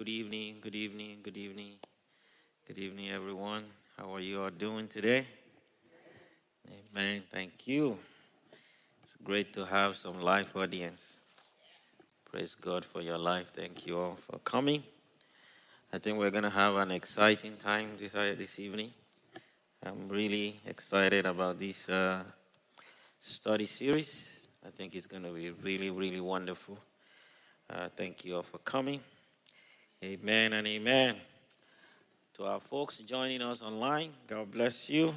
Good evening, good evening, good evening, good evening, everyone. How are you all doing today? Amen. Thank you. It's great to have some live audience. Praise God for your life. Thank you all for coming. I think we're going to have an exciting time this, uh, this evening. I'm really excited about this uh, study series. I think it's going to be really, really wonderful. Uh, thank you all for coming. Amen and amen. To our folks joining us online, God bless you.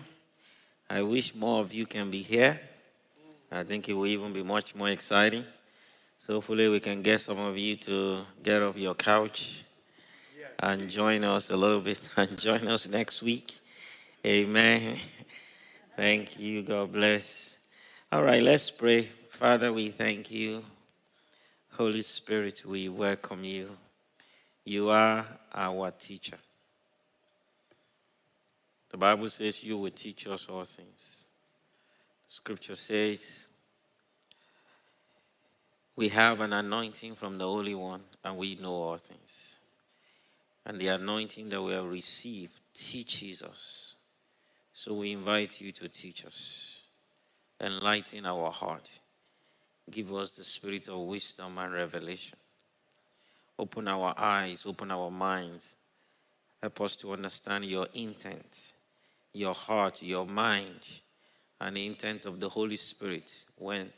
I wish more of you can be here. I think it will even be much more exciting. So hopefully we can get some of you to get off your couch and join us a little bit and join us next week. Amen. Thank you. God bless. All right, let's pray. Father, we thank you. Holy Spirit, we welcome you. You are our teacher. The Bible says you will teach us all things. Scripture says we have an anointing from the Holy One and we know all things. And the anointing that we have received teaches us. So we invite you to teach us, enlighten our heart, give us the spirit of wisdom and revelation Open our eyes, open our minds. Help us to understand your intent, your heart, your mind, and the intent of the Holy Spirit when,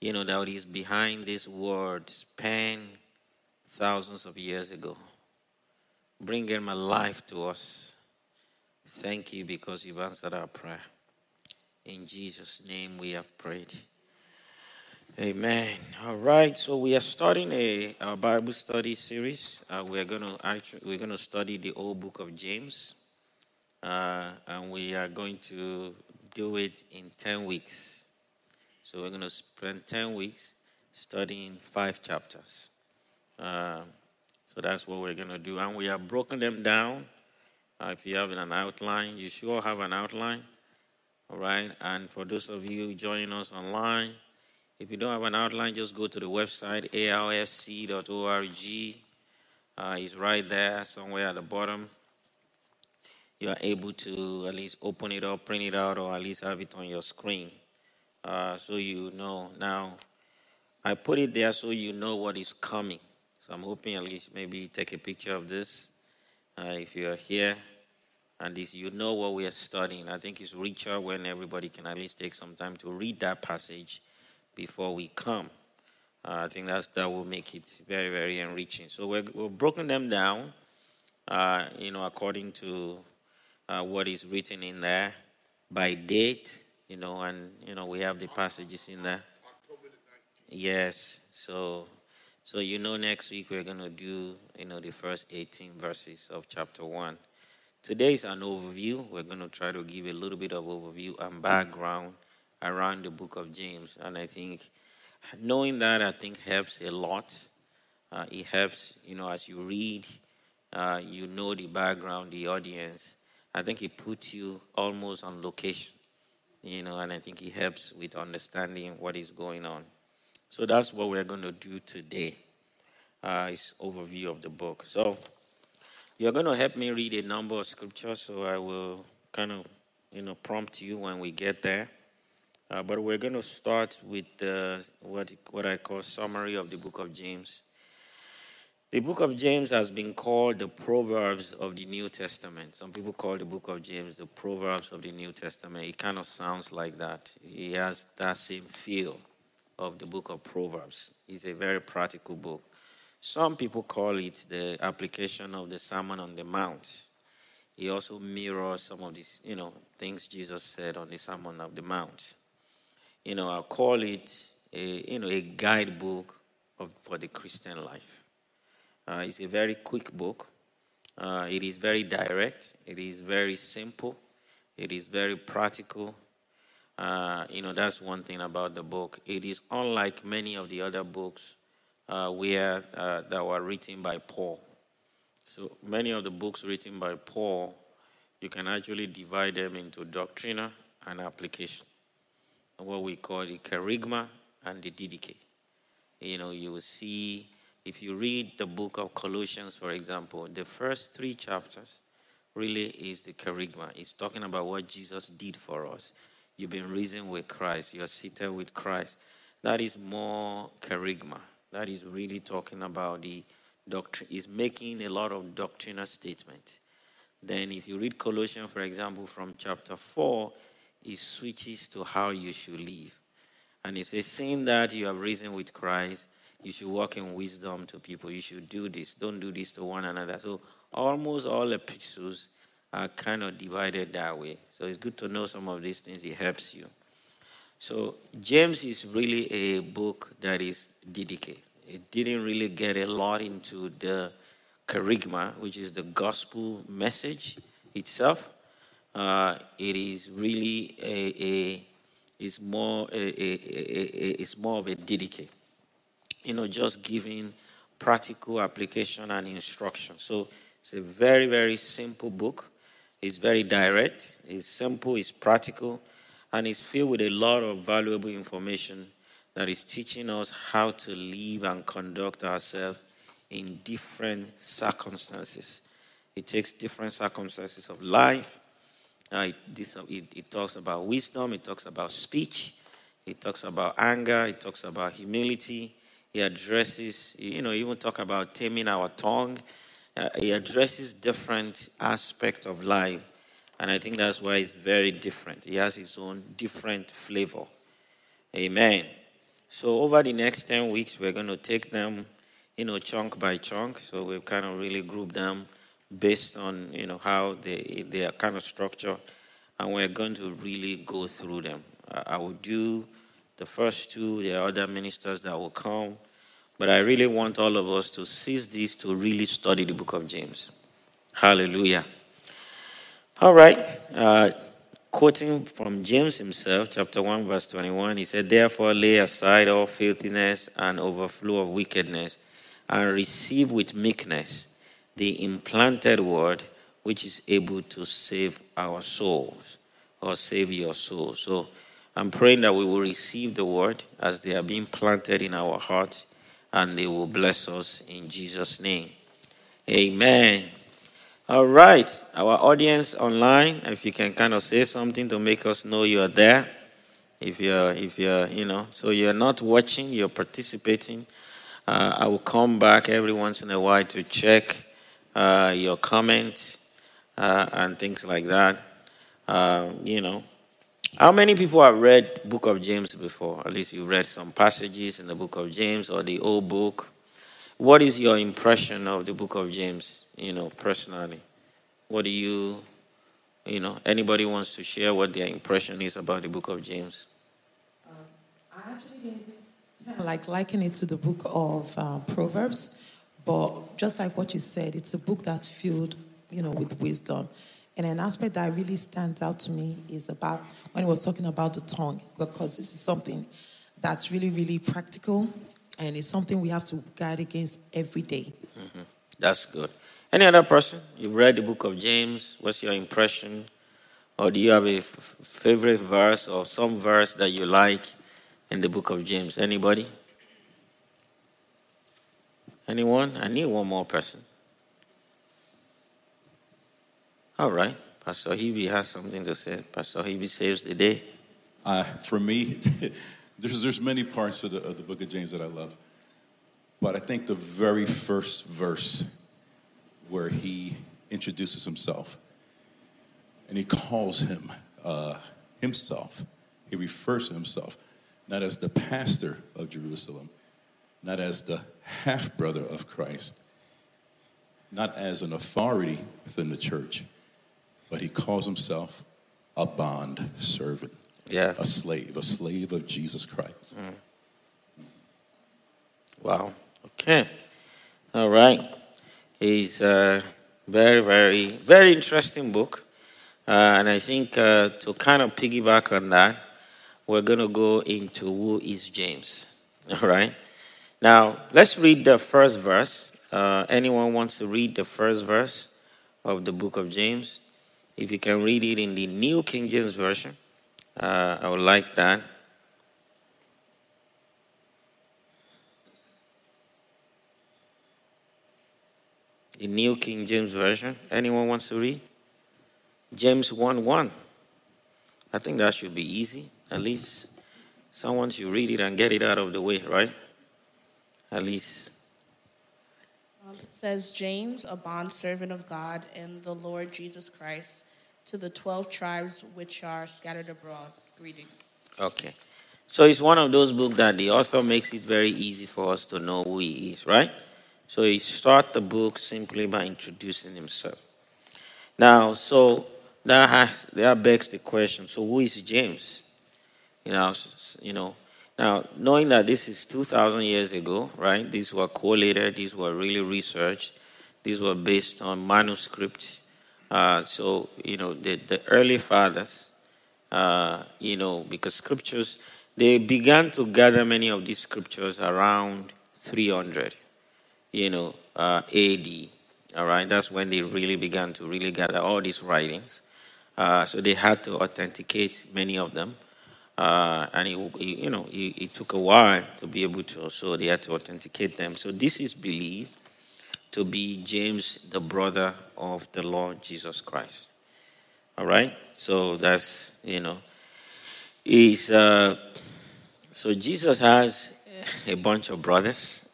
you know, that is behind these words penned thousands of years ago. Bring them alive to us. Thank you because you've answered our prayer. In Jesus' name we have prayed. Amen. All right. So we are starting a, a Bible study series. Uh, we're going to actually we're going to study the old book of James, uh, and we are going to do it in ten weeks. So we're going to spend ten weeks studying five chapters. Uh, so that's what we're going to do, and we have broken them down. Uh, if you have an outline, you sure have an outline. All right. And for those of you joining us online if you don't have an outline, just go to the website, alfc.org. Uh, it's right there somewhere at the bottom. You are able to at least open it up, print it out, or at least have it on your screen uh, so you know. Now, I put it there so you know what is coming. So I'm hoping at least maybe take a picture of this uh, if you are here. And this, you know what we are studying. I think it's richer when everybody can at least take some time to read that passage before we come. Uh, I think that's, that will make it very, very enriching. So we're, we've broken them down, uh, you know, according to uh, what is written in there by date, you know, and, you know, we have the passages in there. Yes. So, so you know, next week we're going to do, you know, the first 18 verses of chapter 1. Today is an overview. We're going to try to give a little bit of overview and background around the book of James. And I think knowing that, I think, helps a lot. Uh, it helps, you know, as you read, uh, you know the background, the audience. I think it puts you almost on location, you know, and I think it helps with understanding what is going on. So that's what we're going to do today. Uh, overview of the book. So you're going to help me read a number of scriptures, so I will kind of, you know, prompt you when we get there. Uh, but we're going to start with uh, what, what I call summary of the book of James. The book of James has been called the Proverbs of the New Testament. Some people call the book of James the Proverbs of the New Testament. It kind of sounds like that. It has that same feel of the book of Proverbs. It's a very practical book. Some people call it the application of the Sermon on the Mount. He also mirrors some of these, you know, things Jesus said on the Sermon of the Mount you know, I'll call it a, you know, a guidebook of, for the Christian life. Uh, it's a very quick book. Uh, it is very direct. It is very simple. It is very practical. Uh, you know, that's one thing about the book. It is unlike many of the other books uh, where uh, that were written by Paul. So many of the books written by Paul, you can actually divide them into doctrina and application what we call the kerygma and the didache. You know, you will see if you read the book of Colossians, for example, the first three chapters really is the kerygma. It's talking about what Jesus did for us. You've been risen with Christ, you're seated with Christ. That is more kerygma. That is really talking about the doctrine, is making a lot of doctrinal statements. Then, if you read Colossians, for example, from chapter 4, it switches to how you should live. And it says, Seeing that you have risen with Christ, you should walk in wisdom to people. You should do this. Don't do this to one another. So, almost all epistles are kind of divided that way. So, it's good to know some of these things. It helps you. So, James is really a book that is dedicated. It didn't really get a lot into the kerygma, which is the gospel message itself. Uh, it is really a, a more a, a, more of a didache. You know, just giving practical application and instruction. So it's a very very simple book. It's very direct. It's simple. It's practical, and it's filled with a lot of valuable information that is teaching us how to live and conduct ourselves in different circumstances. It takes different circumstances of life. Uh, it, this, it, it talks about wisdom, it talks about speech, it talks about anger, it talks about humility. He addresses, you know, even talk about taming our tongue. Uh, he addresses different aspects of life. And I think that's why it's very different. He has his own different flavor. Amen. So over the next 10 weeks, we're going to take them you know, chunk by chunk. So we've kind of really grouped them based on, you know, how they, are kind of structured. And we're going to really go through them. I will do the first two, there are other ministers that will come. But I really want all of us to seize this to really study the book of James. Hallelujah. All right. Uh, quoting from James himself, chapter 1, verse 21, he said, Therefore lay aside all filthiness and overflow of wickedness and receive with meekness the implanted word which is able to save our souls or save your soul. So I'm praying that we will receive the word as they are being planted in our hearts and they will bless us in Jesus' name. Amen. All right, our audience online, if you can kind of say something to make us know you are there. If you're, if you're, you know, so you're not watching, you're participating. Uh, I will come back every once in a while to check uh, your comments uh, and things like that. Uh, you know, how many people have read Book of James before? At least you read some passages in the Book of James or the old book. What is your impression of the Book of James? You know, personally, what do you, you know, anybody wants to share what their impression is about the Book of James? Um, I actually like liken it to the book of uh, Proverbs, but just like what you said, it's a book that's filled, you know, with wisdom. And an aspect that really stands out to me is about when he was talking about the tongue, because this is something that's really, really practical, and it's something we have to guard against every day. Mm-hmm. That's good. Any other person? You've read the book of James. What's your impression? Or do you have a f- favorite verse or some verse that you like in the book of James? Anybody? Anyone? I need one more person. All right. Pastor Hebe has something to say. Pastor Hebe saves the day. Uh, for me, there's, there's many parts of the, of the book of James that I love. But I think the very first verse where he introduces himself and he calls him uh, himself, he refers to himself not as the pastor of Jerusalem, not as the half brother of Christ, not as an authority within the church, but he calls himself a bond servant. Yeah. A slave, a slave of Jesus Christ. Mm. Wow. Okay. All right. It's a very, very, very interesting book. Uh, and I think uh, to kind of piggyback on that, we're going to go into who is James. All right. Now, let's read the first verse. Uh, anyone wants to read the first verse of the book of James? If you can read it in the New King James Version, uh, I would like that. the New King James Version. Anyone wants to read? James 1 1. I think that should be easy. At least someone should read it and get it out of the way, right? At least. Um, it says, James, a bondservant of God and the Lord Jesus Christ, to the 12 tribes which are scattered abroad. Greetings. Okay. So it's one of those books that the author makes it very easy for us to know who he is, right? So he starts the book simply by introducing himself. Now, so that has, that begs the question: So who is James? You know, you know. Now, knowing that this is two thousand years ago, right? These were collated. These were really researched. These were based on manuscripts. Uh, so you know, the the early fathers, uh, you know, because scriptures they began to gather many of these scriptures around 300, you know, uh, AD. All right, that's when they really began to really gather all these writings. Uh, so they had to authenticate many of them, uh, and it, you know, it, took a while to be able to. So they had to authenticate them. So this is believed to be James, the brother of the Lord Jesus Christ. All right, so that's you know, is uh, so Jesus has a bunch of brothers.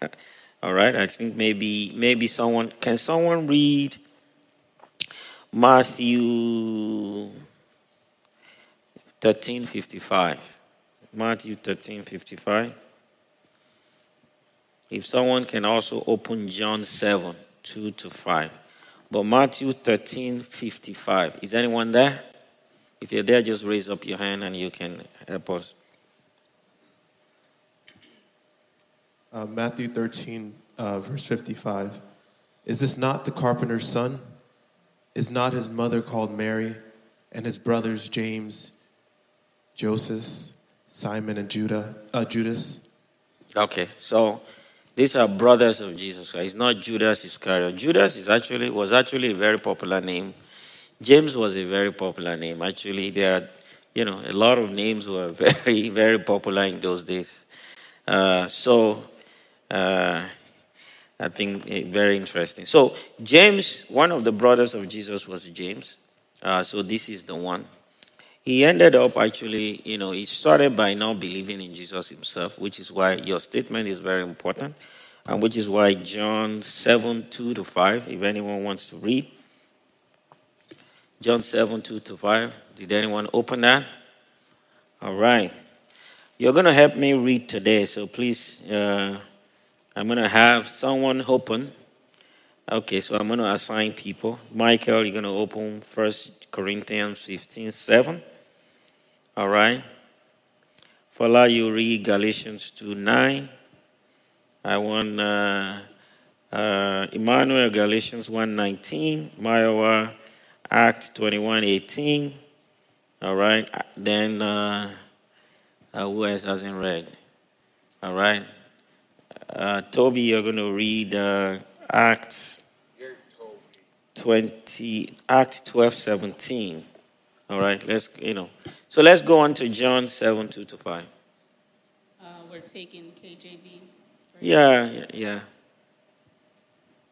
All right, I think maybe maybe someone can someone read Matthew 13:55. Matthew 13:55. If someone can also open John 7, 2 to 5. But Matthew 13:55. Is anyone there? If you're there, just raise up your hand and you can help us. Uh, Matthew 13, uh, verse 55. Is this not the carpenter's son? Is not his mother called Mary, and his brothers James, Joseph, Simon, and Judah, uh, Judas? Okay, so these are brothers of Jesus Christ. It's not Judas Iscariot. Judas is actually was actually a very popular name. James was a very popular name. Actually, there are, you know, a lot of names were very, very popular in those days. Uh, so, uh, I think very interesting. So, James, one of the brothers of Jesus was James. Uh, so, this is the one. He ended up actually, you know, he started by not believing in Jesus himself, which is why your statement is very important, and which is why John 7 2 to 5, if anyone wants to read. John 7 2 to 5. Did anyone open that? All right. You're going to help me read today, so please. Uh, I'm going to have someone open. Okay, so I'm going to assign people. Michael, you're going to open First Corinthians 15 7. All right. Fala, you read Galatians 2 9. I want uh, uh, Emmanuel, Galatians 1 19. Maya, Act 21 18. All right. Then, uh, uh, who else hasn't read? All right. Uh, Toby, you're going to read uh, Acts 20, Act 12, 17. All right, let's, you know. So let's go on to John 7, 2 to 5. Uh, we're taking KJV. Yeah, yeah, yeah.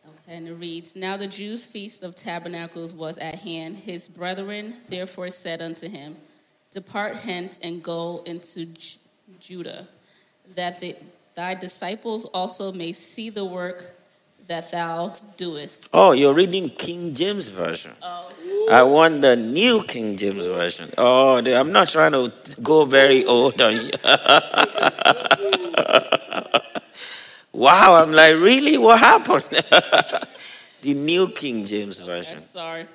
Okay, and it reads Now the Jews' feast of tabernacles was at hand. His brethren therefore said unto him, Depart hence and go into J- Judah, that the thy disciples also may see the work that thou doest. Oh, you're reading King James Version. Oh. I want the new King James Version. Oh, I'm not trying to go very old on you. wow, I'm like, really? What happened? the new King James Version. Okay, sorry.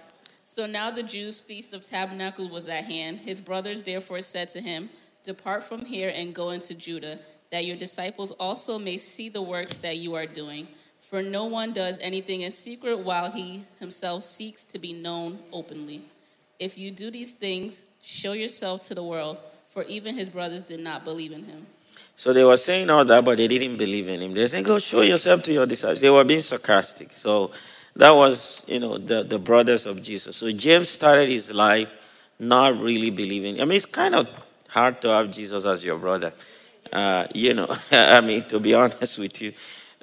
So now the Jews' feast of tabernacles was at hand. His brothers therefore said to him, Depart from here and go into Judah that your disciples also may see the works that you are doing. For no one does anything in secret while he himself seeks to be known openly. If you do these things, show yourself to the world, for even his brothers did not believe in him. So they were saying all that, but they didn't believe in him. They said, Go show yourself to your disciples. They were being sarcastic. So that was, you know, the, the brothers of Jesus. So James started his life not really believing. I mean, it's kind of hard to have Jesus as your brother. Uh, you know, I mean, to be honest with you,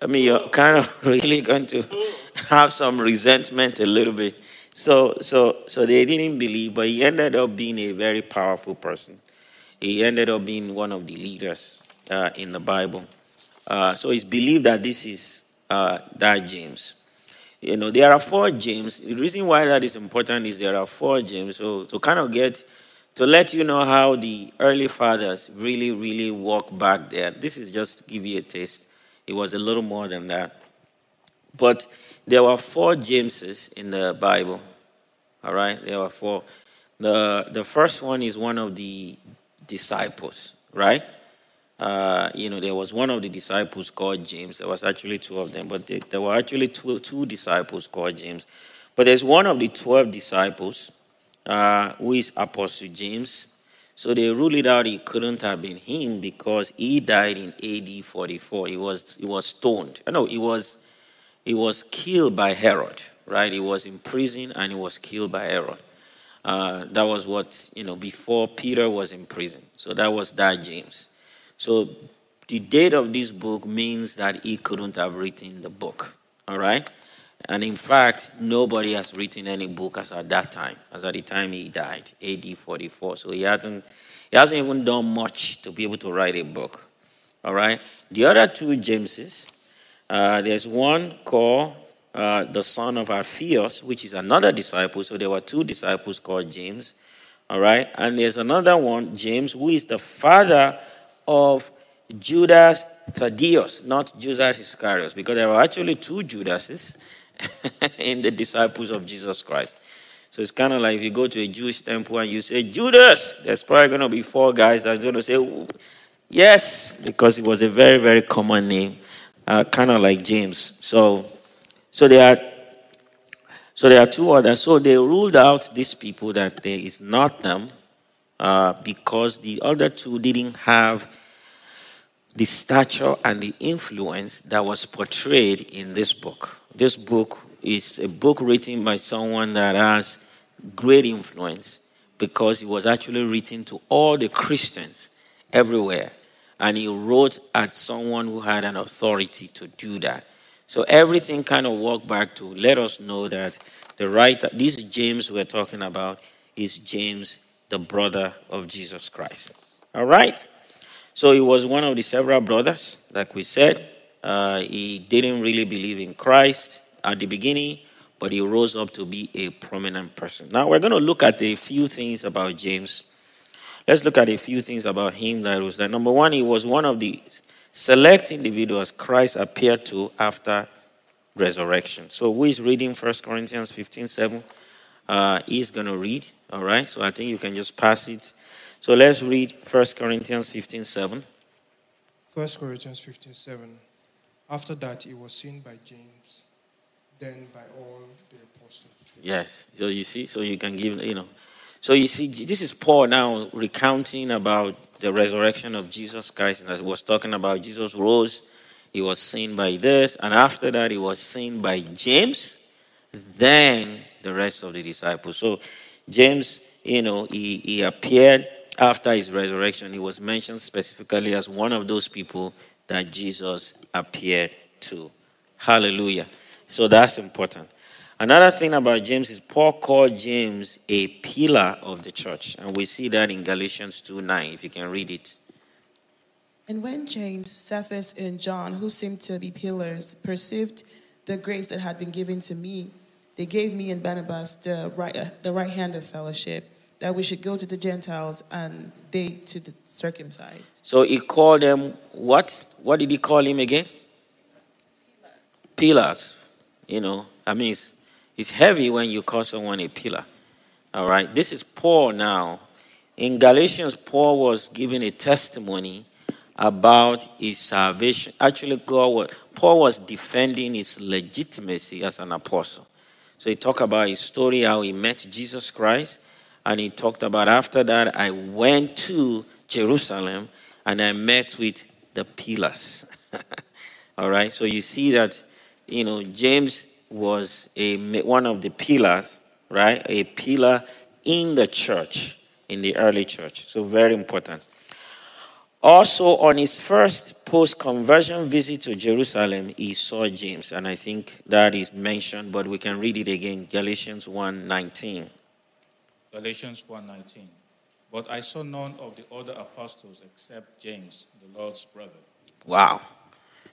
I mean, you're kind of really going to have some resentment a little bit. So, so, so they didn't believe, but he ended up being a very powerful person. He ended up being one of the leaders uh, in the Bible. Uh, so it's believed that this is uh, that James. You know, there are four James. The reason why that is important is there are four James. So to kind of get to let you know how the early fathers really, really walk back there. This is just to give you a taste. It was a little more than that. But there were four Jameses in the Bible. All right, there were four. The, the first one is one of the disciples, right? Uh, you know, there was one of the disciples called James. There was actually two of them, but they, there were actually two, two disciples called James. But there's one of the 12 disciples uh, who is Apostle James. So they ruled it out it couldn't have been him because he died in AD 44. He was, he was stoned. No, he was, he was killed by Herod, right? He was in prison and he was killed by Herod. Uh, that was what, you know, before Peter was in prison. So that was that James. So the date of this book means that he couldn't have written the book. All right? And in fact, nobody has written any book as at that time, as at the time he died, AD 44. So he hasn't, he hasn't even done much to be able to write a book. All right? The other two Jameses, uh, there's one called uh, the son of Alphaeus, which is another disciple. So there were two disciples called James. All right? And there's another one, James, who is the father of Judas Thaddeus, not Judas Iscariot, because there were actually two Judases. in the disciples of Jesus Christ. So it's kind of like if you go to a Jewish temple and you say, Judas, there's probably going to be four guys that's going to say, yes, because it was a very, very common name, uh, kind of like James. So, so there are. So there are two others. So they ruled out these people that there is not them uh, because the other two didn't have the stature and the influence that was portrayed in this book. This book is a book written by someone that has great influence because it was actually written to all the Christians everywhere. And he wrote at someone who had an authority to do that. So everything kind of walked back to let us know that the writer, this James we're talking about, is James, the brother of Jesus Christ. All right? So he was one of the several brothers, like we said. Uh, he didn't really believe in Christ at the beginning, but he rose up to be a prominent person. Now we're going to look at a few things about James. Let's look at a few things about him that was that. Number one, he was one of the select individuals Christ appeared to after resurrection. So who is reading 1 Corinthians 15 7? Uh, he's going to read, all right? So I think you can just pass it. So let's read 1 Corinthians 15 7. 1 Corinthians 15 7. After that, it was seen by James, then by all the apostles. Yes. So you see, so you can give, you know. So you see, this is Paul now recounting about the resurrection of Jesus Christ. And he was talking about Jesus rose, he was seen by this, and after that, he was seen by James, then the rest of the disciples. So James, you know, he, he appeared after his resurrection. He was mentioned specifically as one of those people that Jesus appeared to. Hallelujah. So that's important. Another thing about James is Paul called James a pillar of the church. And we see that in Galatians 2 9, if you can read it. And when James, Cephas, and John, who seemed to be pillars, perceived the grace that had been given to me, they gave me and Barnabas the right, the right hand of fellowship that we should go to the Gentiles and they to the circumcised. So he called them what? What did he call him again? Pillars. You know, I mean, it's, it's heavy when you call someone a pillar. All right. This is Paul now. In Galatians, Paul was giving a testimony about his salvation. Actually, God was, Paul was defending his legitimacy as an apostle. So he talked about his story, how he met Jesus Christ, and he talked about after that, I went to Jerusalem and I met with the pillars. All right, so you see that, you know, James was a, one of the pillars, right? A pillar in the church, in the early church. So, very important. Also, on his first post conversion visit to Jerusalem, he saw James, and I think that is mentioned, but we can read it again Galatians 1 19. Galatians 1:19. But I saw none of the other apostles except James, the Lord's brother. Wow.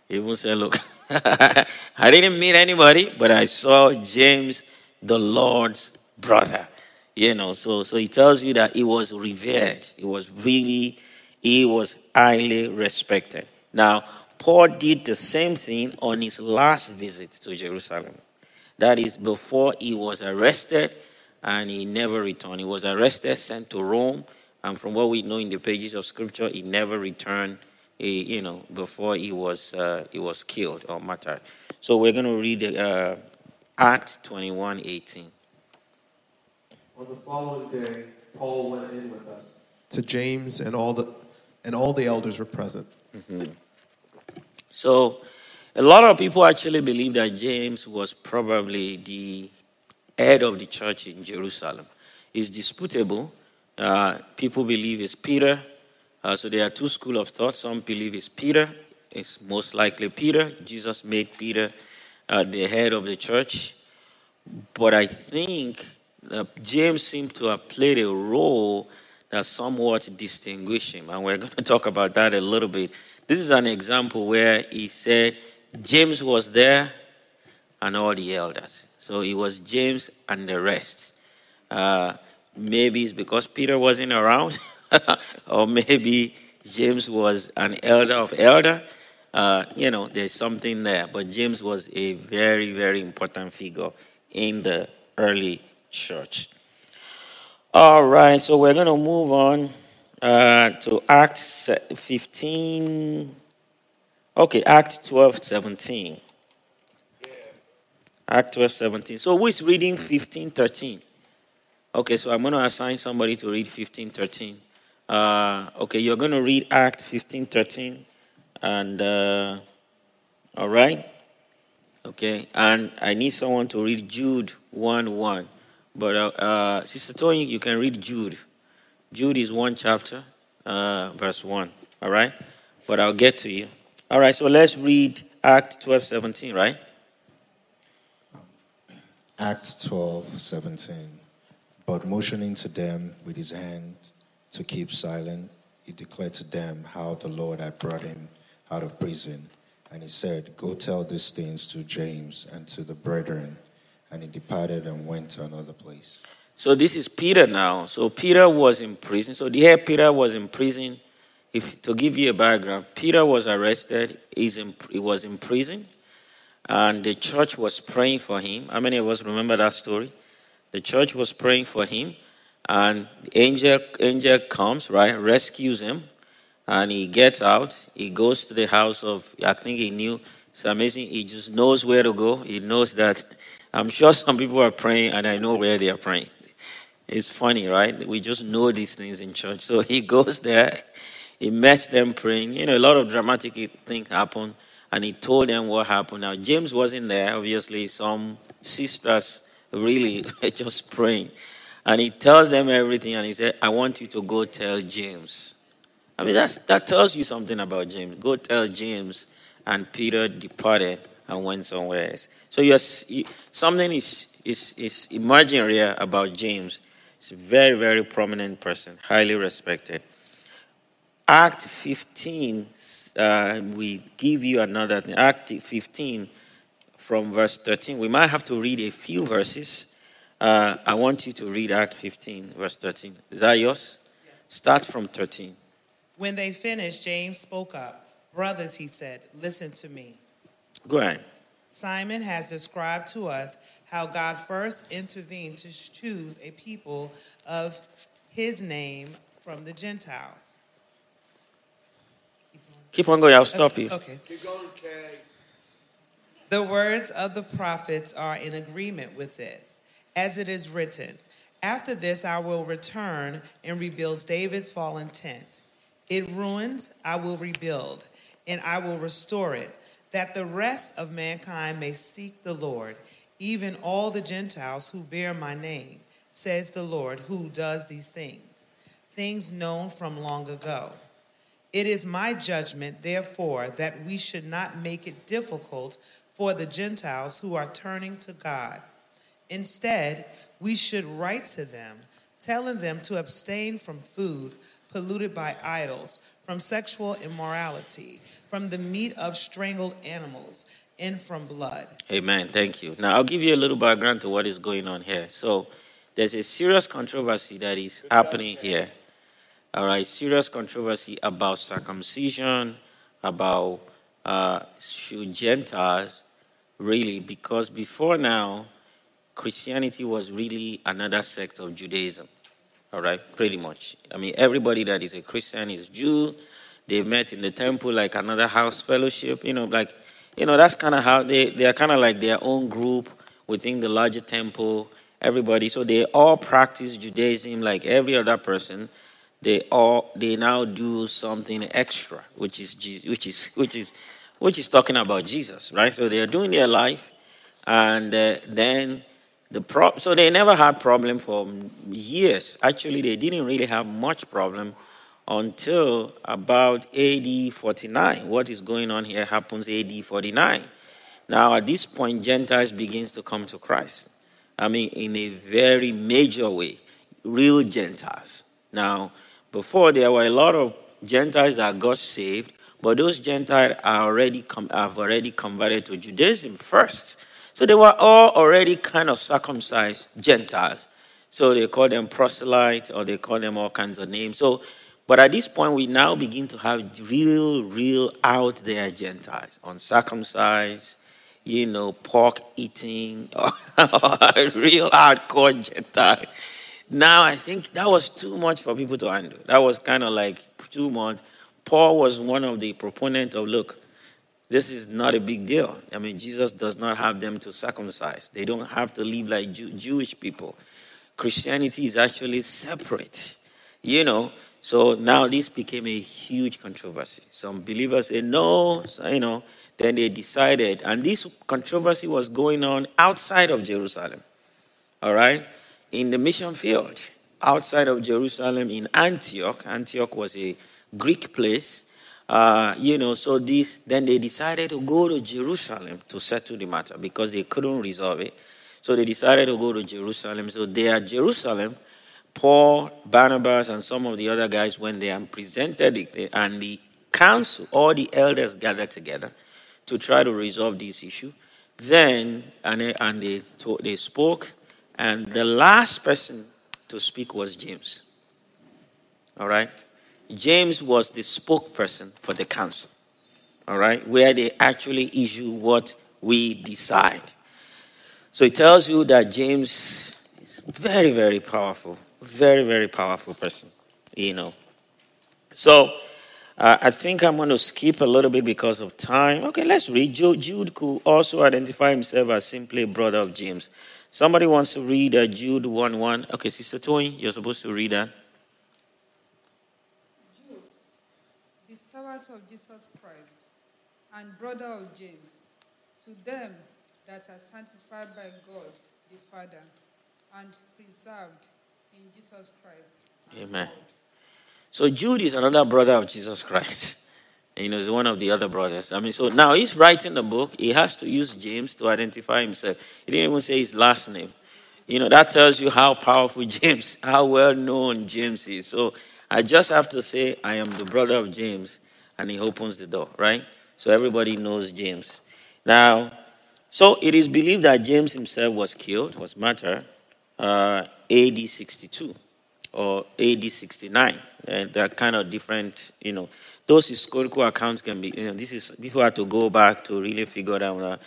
He even said, Look, I didn't meet anybody, but I saw James, the Lord's brother. You know, so so he tells you that he was revered. He was really, he was highly respected. Now, Paul did the same thing on his last visit to Jerusalem. That is before he was arrested and he never returned. He was arrested, sent to Rome, and from what we know in the pages of scripture, he never returned he, you know, before he was uh, he was killed or martyred. So we're going to read uh, Acts 21, 18. On the following day, Paul went in with us to James, and all the and all the elders were present. So a lot of people actually believe that James was probably the head of the church in Jerusalem. It's disputable. Uh, people believe it's Peter. Uh, so there are two schools of thought. Some believe it's Peter. It's most likely Peter. Jesus made Peter uh, the head of the church. But I think uh, James seemed to have played a role that somewhat distinguished him. And we're going to talk about that a little bit. This is an example where he said James was there and all the elders. So it was James and the rest. Uh, maybe it's because Peter wasn't around, or maybe James was an elder of elder. Uh, you know, there's something there. But James was a very, very important figure in the early church. All right, so we're going to move on uh, to Acts 15. Okay, Act 12, 17. Act 12, 17. So who is reading 15, 13? Okay, so I'm going to assign somebody to read 15, 13. Uh, okay, you're going to read Act 15, 13. And, uh, all right? Okay, and I need someone to read Jude 1, 1. But, uh, uh, Sister Tony, you can read Jude. Jude is one chapter, uh, verse 1. All right? But I'll get to you. All right, so let's read Act 12, 17, right? Acts 12, 17. But motioning to them with his hand to keep silent, he declared to them how the Lord had brought him out of prison. And he said, Go tell these things to James and to the brethren. And he departed and went to another place. So this is Peter now. So Peter was in prison. So the head Peter was in prison. If to give you a background, Peter was arrested. He's in, he was in prison, and the church was praying for him. How many of us remember that story? The church was praying for him, and the angel angel comes right, rescues him, and he gets out. He goes to the house of. I think he knew. It's amazing. He just knows where to go. He knows that. I'm sure some people are praying, and I know where they are praying. It's funny, right? We just know these things in church. So he goes there. He met them praying. You know, a lot of dramatic things happen. And he told them what happened. Now, James wasn't there. Obviously, some sisters really were just praying. And he tells them everything. And he said, I want you to go tell James. I mean, that's, that tells you something about James. Go tell James. And Peter departed and went somewhere else. So you're, something is, is, is emerging here about James. He's a very, very prominent person, highly respected. Act 15, uh, we give you another thing. Act 15 from verse 13. We might have to read a few verses. Uh, I want you to read Act 15, verse 13. Is that yours? Yes. Start from 13. When they finished, James spoke up. Brothers, he said, listen to me. Go ahead. Simon has described to us how God first intervened to choose a people of his name from the Gentiles. Keep on going, I'll stop okay, you. Okay. Keep going, Kay. The words of the prophets are in agreement with this. As it is written, After this I will return and rebuild David's fallen tent. It ruins, I will rebuild, and I will restore it, that the rest of mankind may seek the Lord, even all the Gentiles who bear my name, says the Lord, who does these things, things known from long ago. It is my judgment, therefore, that we should not make it difficult for the Gentiles who are turning to God. Instead, we should write to them, telling them to abstain from food polluted by idols, from sexual immorality, from the meat of strangled animals, and from blood. Amen. Thank you. Now, I'll give you a little background to what is going on here. So, there's a serious controversy that is happening here. All right, serious controversy about circumcision, about uh, should Gentiles really, because before now, Christianity was really another sect of Judaism. All right, pretty much. I mean, everybody that is a Christian is Jew. They met in the temple like another house fellowship. You know, like, you know, that's kind of how they, they are kind of like their own group within the larger temple. Everybody, so they all practice Judaism like every other person. They all they now do something extra, which is which is which is which is talking about Jesus, right? So they are doing their life, and uh, then the pro- so they never had problem for years. Actually, they didn't really have much problem until about AD 49. What is going on here happens AD 49. Now, at this point, Gentiles begins to come to Christ. I mean, in a very major way, real Gentiles. Now, before there were a lot of Gentiles that got saved, but those Gentiles are already com- have already converted to Judaism first. So they were all already kind of circumcised Gentiles. So they call them proselytes or they call them all kinds of names. So, but at this point, we now begin to have real, real out there Gentiles, uncircumcised, you know, pork eating, real hardcore Gentile. Now I think that was too much for people to handle. That was kind of like too much. Paul was one of the proponents of look, this is not a big deal. I mean, Jesus does not have them to circumcise. They don't have to live like Jew- Jewish people. Christianity is actually separate, you know. So now this became a huge controversy. Some believers say no, you know. Then they decided, and this controversy was going on outside of Jerusalem. All right, in the mission field outside of Jerusalem in Antioch. Antioch was a Greek place. Uh, you know, so this then they decided to go to Jerusalem to settle the matter because they couldn't resolve it. So they decided to go to Jerusalem. So they are Jerusalem. Paul, Barnabas, and some of the other guys went there and presented it, and the council, all the elders gathered together to try to resolve this issue. Then, and they, and they, they spoke, and the last person to speak was James. All right? James was the spokesperson for the council, all right, where they actually issue what we decide. So it tells you that James is very, very powerful, very, very powerful person, you know. So uh, I think I'm going to skip a little bit because of time. Okay, let's read. Jude could also identify himself as simply a brother of James. Somebody wants to read uh, Jude 1 1. Okay, Sister Tony, you're supposed to read that. Jude, the servant of Jesus Christ and brother of James, to them that are sanctified by God the Father and preserved in Jesus Christ. Amen. God. So Jude is another brother of Jesus Christ. you know, he's one of the other brothers. I mean, so now he's writing the book. He has to use James to identify himself. He didn't even say his last name. You know, that tells you how powerful James, how well known James is. So I just have to say, I am the brother of James and he opens the door, right? So everybody knows James. Now, so it is believed that James himself was killed, was martyred, uh, AD 62 or AD 69. And they're kind of different, you know. Those historical accounts can be, you know, this is, people have to go back to really figure out that.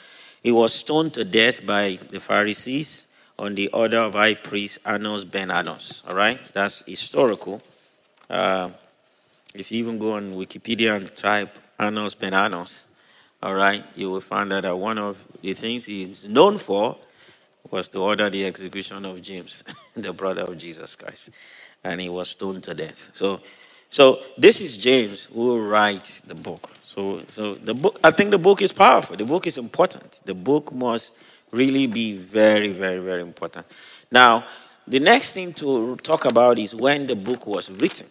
He was stoned to death by the Pharisees on the order of high priest Annas ben Annas. All right? That's historical. Uh, if you even go on Wikipedia and type Annas Ben Annas, all right, you will find that one of the things he's known for was to order the execution of James, the brother of Jesus Christ, and he was stoned to death. So, so this is James who writes the book. So, so the book, I think the book is powerful. The book is important. The book must really be very, very, very important. Now, the next thing to talk about is when the book was written.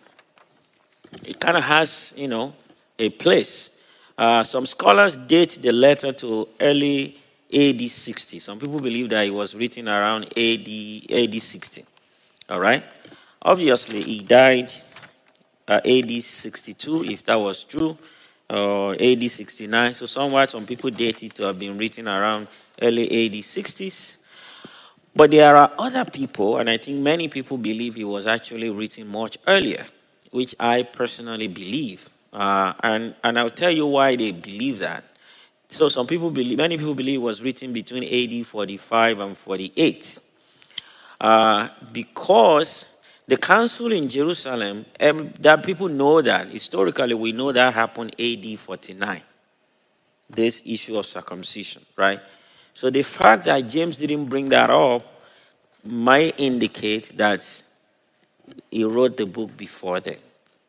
it kind of has, you know, a place. Uh, some scholars date the letter to early AD 60. Some people believe that it was written around AD, AD 60. All right? Obviously, he died uh, AD 62, if that was true, or AD 69. So, somewhat, some people date it to have been written around early AD 60s. But there are other people, and I think many people believe it was actually written much earlier, which I personally believe. Uh, and, and I'll tell you why they believe that. So some people believe, many people believe it was written between AD 45 and 48. Uh, because the council in Jerusalem, that people know that, historically we know that happened AD 49. This issue of circumcision, right? So the fact that James didn't bring that up might indicate that he wrote the book before then.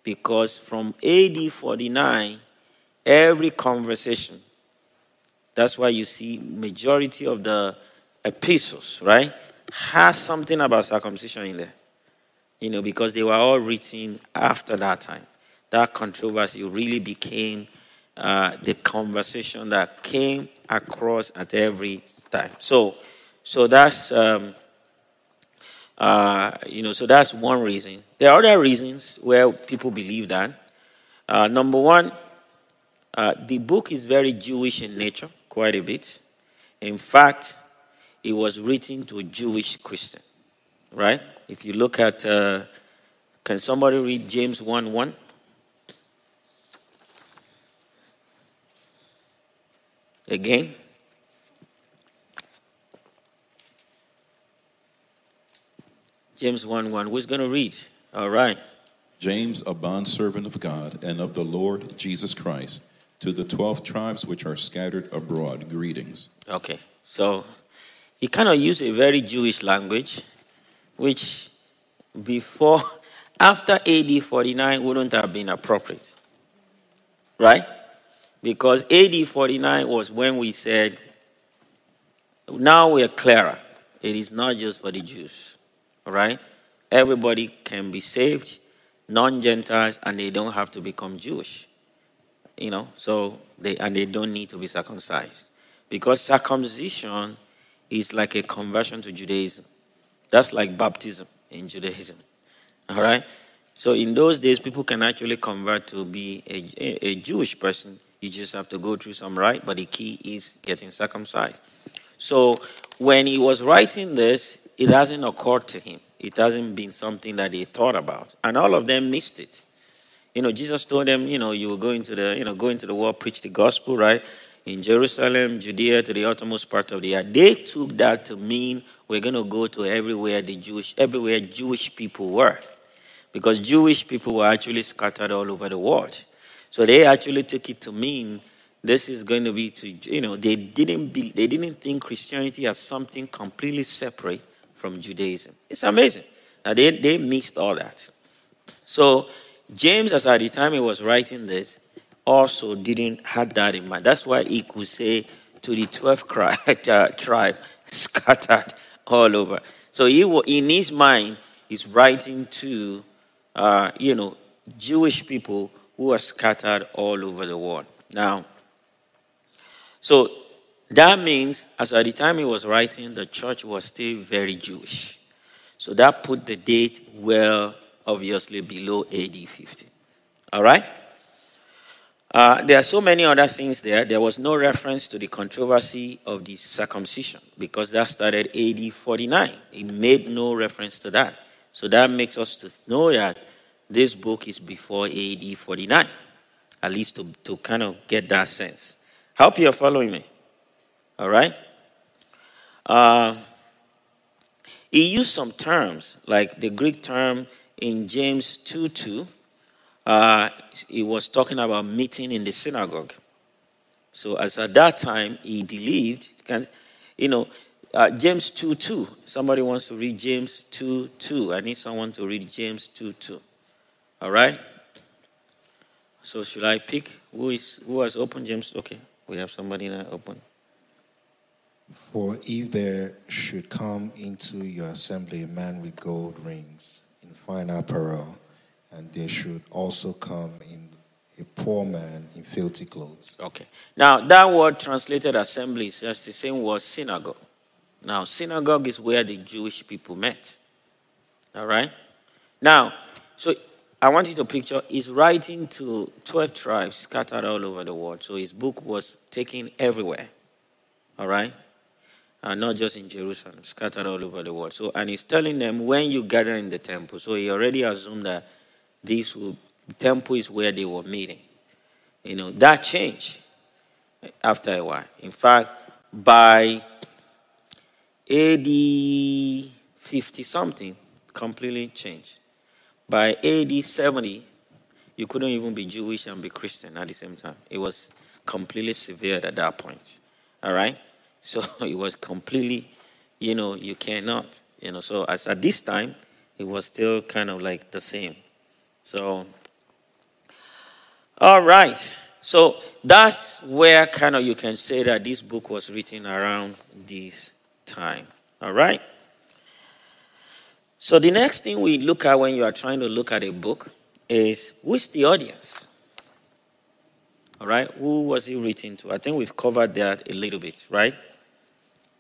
Because from AD 49, every conversation, that's why you see majority of the epistles, right, has something about circumcision in there. You know, because they were all written after that time. That controversy really became uh, the conversation that came across at every time. So, so that's um, uh, you know, so that's one reason. There are other reasons where people believe that. Uh, number one, uh, the book is very Jewish in nature, quite a bit. In fact, it was written to a Jewish Christian, right? If you look at, uh, can somebody read James 1 1? Again. James 1 1. Who's going to read? All right. James, a bondservant of God and of the Lord Jesus Christ, to the 12 tribes which are scattered abroad, greetings. Okay. So he kind of used a very Jewish language, which before, after AD 49 wouldn't have been appropriate. Right? Because AD 49 was when we said, now we are clearer. It is not just for the Jews. All right? Everybody can be saved, non Gentiles, and they don't have to become Jewish. You know, so they and they don't need to be circumcised. Because circumcision is like a conversion to Judaism. That's like baptism in Judaism. All right? So in those days, people can actually convert to be a, a, Jewish person. You just have to go through some rite, but the key is getting circumcised. So when he was writing this, it hasn't occurred to him. It hasn't been something that he thought about. And all of them missed it. You know, Jesus told them, you know, you will go into the, you know, go into the world, preach the gospel, right? In Jerusalem, Judea, to the uttermost part of the earth. They took that to mean we're going to go to everywhere the Jewish, everywhere Jewish people were. Because Jewish people were actually scattered all over the world. So they actually took it to mean this is going to be to, you know, they didn't, be, they didn't think Christianity as something completely separate from Judaism. It's amazing. Now they, they mixed all that. So James, as at the time he was writing this, also didn't had that in mind. That's why he could say to the 12th uh, tribe scattered all over. So he, in his mind, he's writing to, uh, you know, Jewish people who are scattered all over the world. Now, so that means, as at the time he was writing, the church was still very Jewish. So that put the date well, obviously, below AD 50. All right? Uh, there are so many other things there. There was no reference to the controversy of the circumcision because that started AD 49. It made no reference to that. So that makes us to know that this book is before AD 49, at least to, to kind of get that sense. Hope you're following me. All right? Uh, he used some terms, like the Greek term in James 2 2. Uh, he was talking about meeting in the synagogue. So, as at that time, he believed, you know, uh, James 2 2. Somebody wants to read James 2 2. I need someone to read James 2 2. All right? So, should I pick? Who, is, who has opened James? Okay, we have somebody now open. For if there should come into your assembly a man with gold rings in fine apparel, and there should also come in a poor man in filthy clothes. Okay. Now, that word translated assembly is the same word synagogue. Now, synagogue is where the Jewish people met. All right? Now, so I want you to picture he's writing to 12 tribes scattered all over the world. So his book was taken everywhere. All right? And not just in Jerusalem, scattered all over the world. So, and he's telling them when you gather in the temple. So he already assumed that this temple is where they were meeting. You know, that changed after a while. In fact, by AD 50 something, completely changed. By AD 70, you couldn't even be Jewish and be Christian at the same time. It was completely severed at that point. All right? So it was completely, you know, you cannot. You know, so as at this time, it was still kind of like the same. So, all right. So that's where kind of you can say that this book was written around this time. All right. So the next thing we look at when you are trying to look at a book is who's the audience? All right. Who was it written to? I think we've covered that a little bit, right?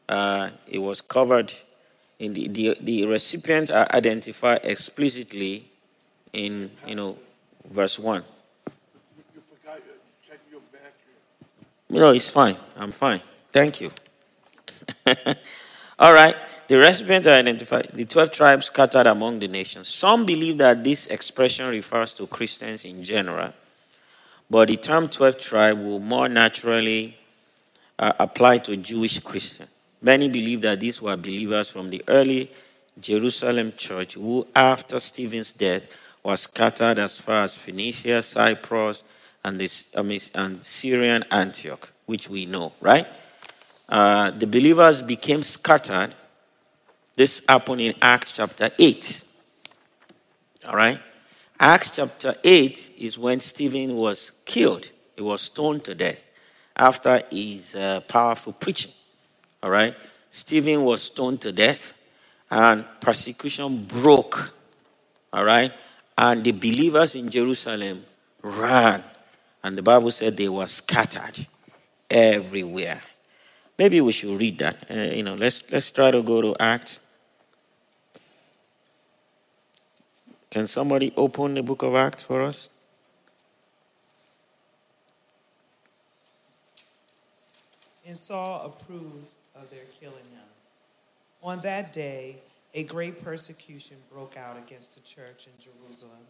Uh, it was covered in the, the, the recipients are identified explicitly in, you know, verse 1. No, it's fine. I'm fine. Thank you. All right. The recipients are identified, the 12 tribes scattered among the nations. Some believe that this expression refers to Christians in general, but the term 12 tribe will more naturally uh, apply to Jewish Christians. Many believe that these were believers from the early Jerusalem church who, after Stephen's death, was scattered as far as Phoenicia, Cyprus, and, this, and Syrian Antioch, which we know, right? Uh, the believers became scattered. This happened in Acts chapter 8. All right? Acts chapter 8 is when Stephen was killed. He was stoned to death after his uh, powerful preaching. All right? Stephen was stoned to death and persecution broke. All right? And the believers in Jerusalem ran. And the Bible said they were scattered everywhere. Maybe we should read that. Uh, you know, let's let's try to go to Acts. Can somebody open the book of Acts for us? And Saul approved of their killing him. On that day, a great persecution broke out against the church in Jerusalem,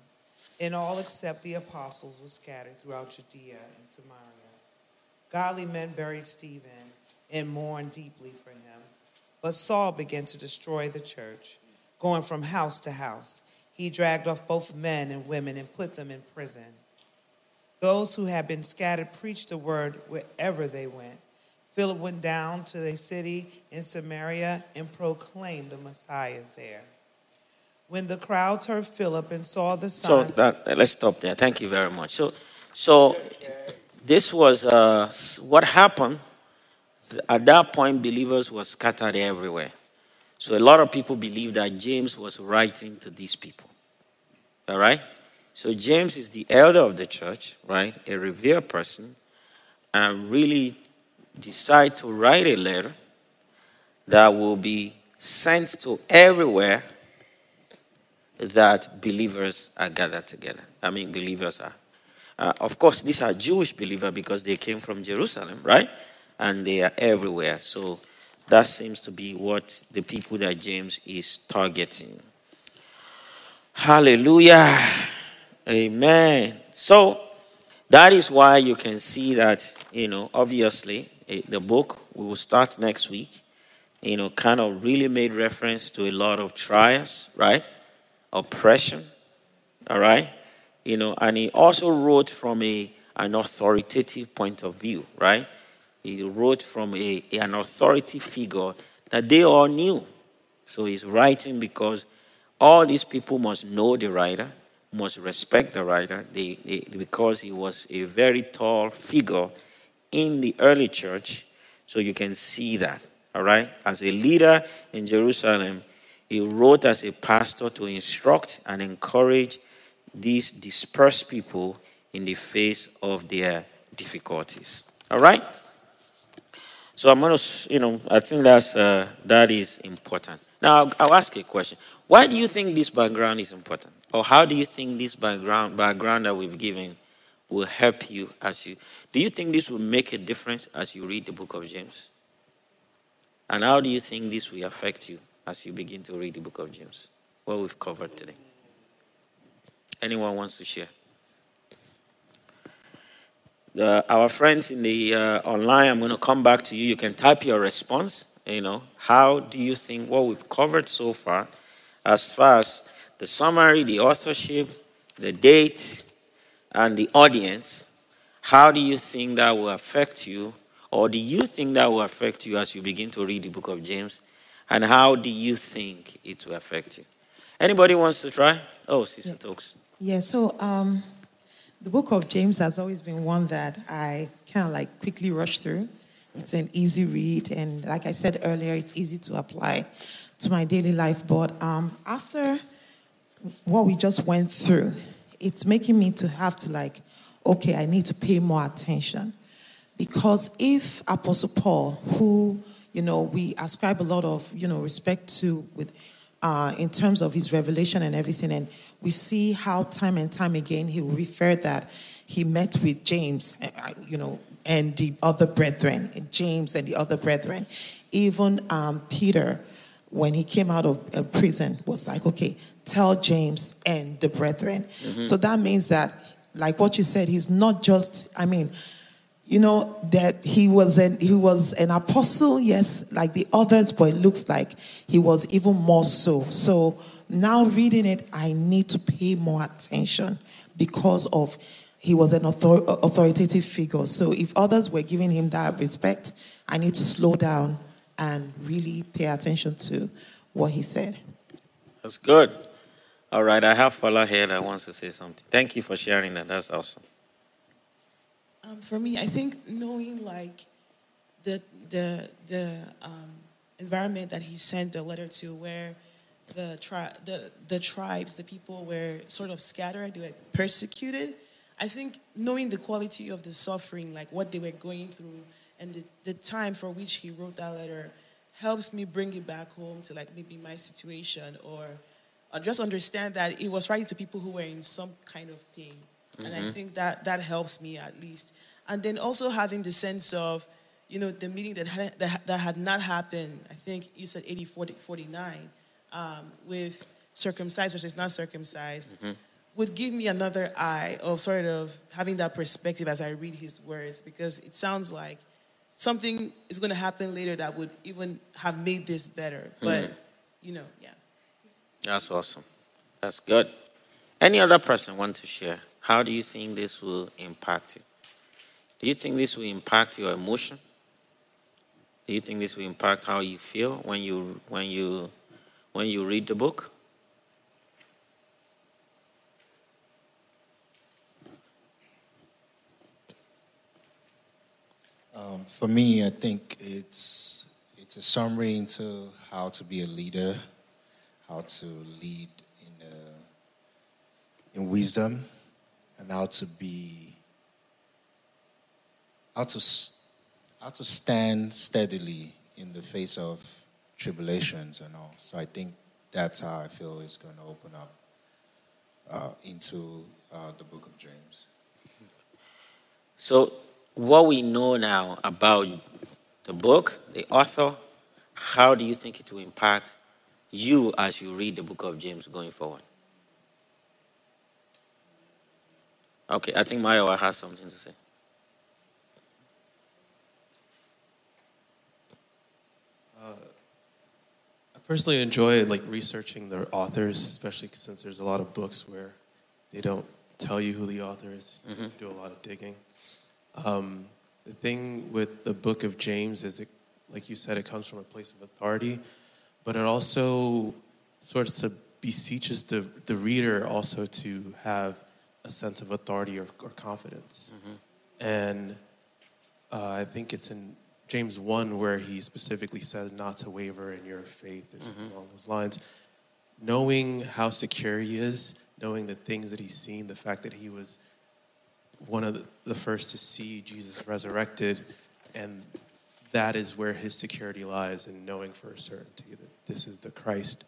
and all except the apostles were scattered throughout Judea and Samaria. Godly men buried Stephen and mourned deeply for him. But Saul began to destroy the church, going from house to house. He dragged off both men and women and put them in prison. Those who had been scattered preached the word wherever they went. Philip went down to a city in Samaria and proclaimed the Messiah there. When the crowds heard Philip and saw the signs. So that, let's stop there. Thank you very much. So, so this was uh, what happened. At that point, believers were scattered everywhere. So a lot of people believe that James was writing to these people. All right? So James is the elder of the church, right? A revered person, and really decide to write a letter that will be sent to everywhere that believers are gathered together. I mean, believers are. Uh, of course, these are Jewish believers because they came from Jerusalem, right? And they are everywhere. So that seems to be what the people that James is targeting. Hallelujah. Amen. So that is why you can see that, you know, obviously the book we will start next week, you know, kind of really made reference to a lot of trials, right? Oppression, all right? You know, and he also wrote from a an authoritative point of view, right? He wrote from a, an authority figure that they all knew. So he's writing because all these people must know the writer, must respect the writer, they, they, because he was a very tall figure in the early church. So you can see that, all right? As a leader in Jerusalem, he wrote as a pastor to instruct and encourage these dispersed people in the face of their difficulties. All right? So I'm going to, you know, I think that's, uh, that is important. Now, I'll, I'll ask a question. Why do you think this background is important? Or how do you think this background, background that we've given will help you as you, do you think this will make a difference as you read the book of James? And how do you think this will affect you as you begin to read the book of James? What we've covered today. Anyone wants to share? The, our friends in the uh, online, I'm going to come back to you. You can type your response. You know, how do you think what we've covered so far, as far as the summary, the authorship, the dates, and the audience, how do you think that will affect you? Or do you think that will affect you as you begin to read the book of James? And how do you think it will affect you? Anybody wants to try? Oh, Sister yeah. Talks. Yeah, so um, the book of James has always been one that I kind of like quickly rush through. It's an easy read, and like I said earlier, it's easy to apply to my daily life. But um, after what we just went through, it's making me to have to like, okay, I need to pay more attention. Because if Apostle Paul, who, you know, we ascribe a lot of, you know, respect to with uh, in terms of his revelation and everything. And we see how time and time again he will refer that he met with James, uh, you know, and the other brethren, James and the other brethren. Even um, Peter, when he came out of uh, prison, was like, okay, tell James and the brethren. Mm-hmm. So that means that, like what you said, he's not just, I mean, you know that he was an he was an apostle yes like the others but it looks like he was even more so so now reading it i need to pay more attention because of he was an author, authoritative figure so if others were giving him that respect i need to slow down and really pay attention to what he said that's good all right i have Fala here that wants to say something thank you for sharing that that's awesome um, for me, I think knowing like the the the um, environment that he sent the letter to, where the tri- the the tribes, the people were sort of scattered, they were persecuted. I think knowing the quality of the suffering, like what they were going through, and the, the time for which he wrote that letter, helps me bring it back home to like maybe my situation or, or just understand that it was writing to people who were in some kind of pain. Mm-hmm. And I mm-hmm. think that that helps me at least. And then also having the sense of, you know, the meeting that had, that, that had not happened, I think you said 80, 40, 49, um, with circumcised versus not circumcised, mm-hmm. would give me another eye of sort of having that perspective as I read his words, because it sounds like something is going to happen later that would even have made this better. But, mm-hmm. you know, yeah. That's awesome. That's good. Any other person want to share? How do you think this will impact you? Do you think this will impact your emotion? Do you think this will impact how you feel when you when you when you read the book? Um, for me, I think it's it's a summary into how to be a leader, how to lead in uh, in wisdom, and how to be how to how to stand steadily in the face of tribulations and all. So I think that's how I feel is going to open up uh, into uh, the book of James. So what we know now about the book, the author, how do you think it will impact you as you read the book of James going forward? Okay, I think Mayowa has something to say. Uh, I personally enjoy like researching the authors, especially since there's a lot of books where they don't tell you who the author is. Mm-hmm. You have to do a lot of digging. Um, the thing with the book of James is, it, like you said, it comes from a place of authority, but it also sort of beseeches the, the reader also to have a sense of authority or, or confidence. Mm-hmm. And uh, I think it's in James 1 where he specifically says not to waver in your faith or something mm-hmm. along those lines. knowing how secure he is, knowing the things that he's seen, the fact that he was one of the, the first to see Jesus resurrected, and that is where his security lies in knowing for a certainty that this is the Christ,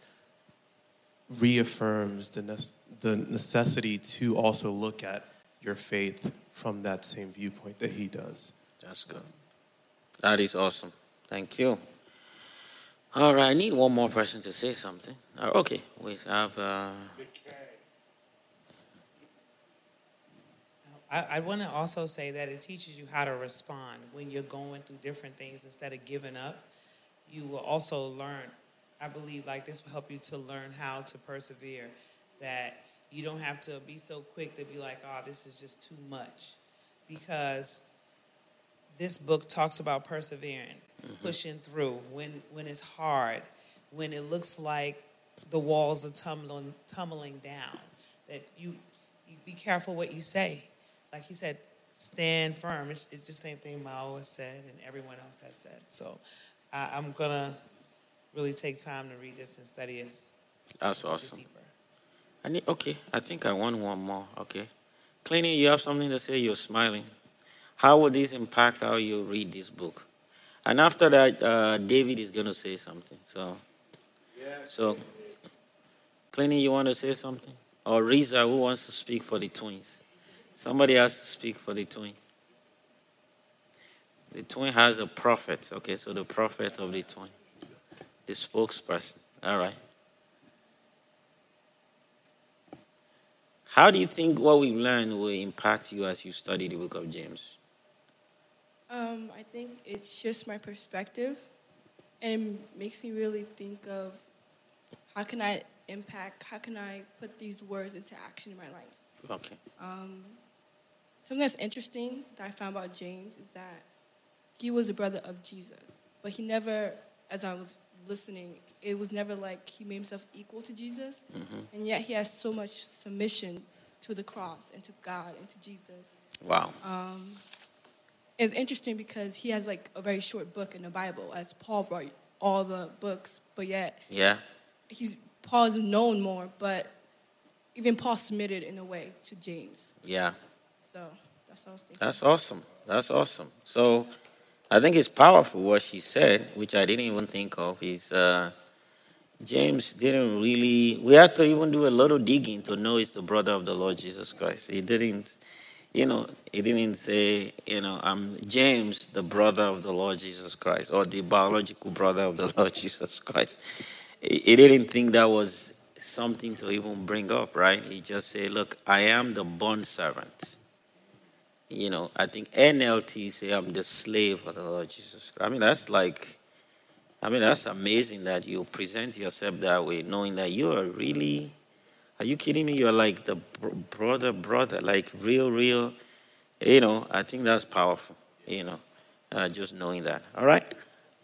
reaffirms the, ne- the necessity to also look at your faith from that same viewpoint that he does. That's good. That is awesome. Thank you. All right, I need one more person to say something. Uh, okay, we have. Uh, I, I want to also say that it teaches you how to respond when you're going through different things instead of giving up. You will also learn, I believe, like this will help you to learn how to persevere. That you don't have to be so quick to be like, oh, this is just too much. Because this book talks about persevering, mm-hmm. pushing through when, when it's hard, when it looks like the walls are tumbling, tumbling down. That you, you be careful what you say. Like he said, stand firm. It's, it's the same thing Mao has said and everyone else has said. So I, I'm going to really take time to read this and study it. that's awesome. I need. Okay, I think I want one more. Okay, Cleaning, you have something to say. You're smiling. How will this impact how you read this book? And after that, uh, David is going to say something. So, so, Cleaning, you want to say something? Or Riza, who wants to speak for the twins? Somebody has to speak for the twin. The twin has a prophet. Okay, so the prophet of the twin, the spokesperson. All right. How do you think what we've learned will impact you as you study the book of James? Um, I think it shifts my perspective and it makes me really think of how can I impact, how can I put these words into action in my life. Okay. Um, something that's interesting that I found about James is that he was a brother of Jesus, but he never, as I was listening, it was never like he made himself equal to Jesus, Mhm. and yet he has so much submission to the cross and to God and to Jesus. Wow. Um, it's interesting because he has like a very short book in the Bible, as Paul wrote all the books, but yet Yeah. he's Paul is known more, but even Paul submitted in a way to James. Yeah. So that's what I was thinking. That's awesome. That's awesome. So I think it's powerful what she said, which I didn't even think of, is uh, James didn't really, we had to even do a little digging to know he's the brother of the Lord Jesus Christ. He didn't, you know, he didn't say, you know, I'm James, the brother of the Lord Jesus Christ, or the biological brother of the Lord Jesus Christ. He, he didn't think that was something to even bring up, right? He just said, look, I am the bond servant you know, I think NLT say I'm the slave of the Lord Jesus Christ. I mean, that's like, I mean, that's amazing that you present yourself that way, knowing that you are really, are you kidding me? You're like the br- brother, brother, like real, real, you know, I think that's powerful, you know, uh, just knowing that. All right?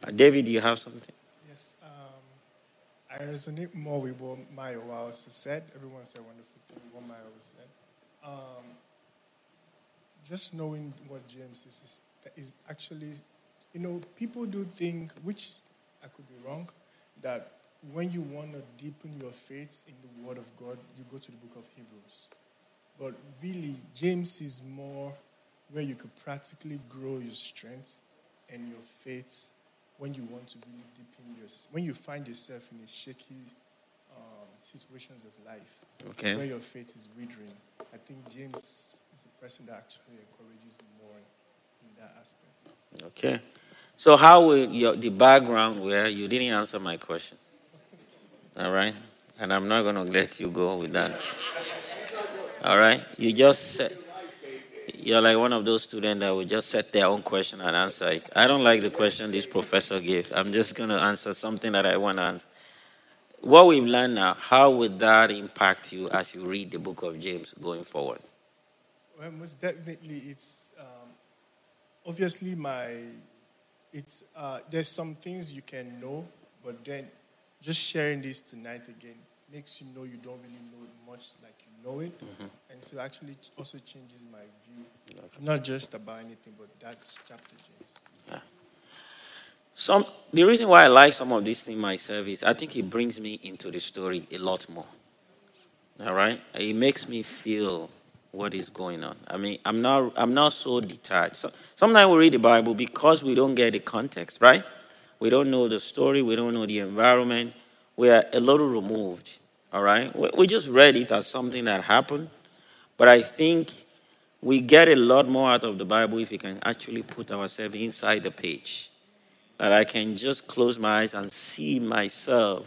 Uh, David, do you have something? Yes, um, I resonate more with what Maya also said. Everyone said wonderful thing, what Maya said. Um, just knowing what James is, is, is actually, you know, people do think, which I could be wrong, that when you want to deepen your faith in the Word of God, you go to the book of Hebrews. But really, James is more where you could practically grow your strength and your faith when you want to really deepen your, when you find yourself in a shaky um, situations of life, Okay. where your faith is withering. I think James is a person that actually encourages more in that aspect. Okay. So, how will your, the background where you didn't answer my question? All right? And I'm not going to let you go with that. All right? You just you're like one of those students that will just set their own question and answer it. I don't like the question this professor gave. I'm just going to answer something that I want to answer. What we've learned now, how would that impact you as you read the book of James going forward? Well, most definitely, it's um, obviously my. It's uh, there's some things you can know, but then just sharing this tonight again makes you know you don't really know it much like you know it, and so actually it also changes my view, not just about anything, but that chapter, James. Some the reason why I like some of these things myself is I think it brings me into the story a lot more. All right, it makes me feel what is going on. I mean, I'm not I'm not so detached. So, sometimes we read the Bible because we don't get the context, right? We don't know the story. We don't know the environment. We are a little removed. All right, we, we just read it as something that happened, but I think we get a lot more out of the Bible if we can actually put ourselves inside the page. That I can just close my eyes and see myself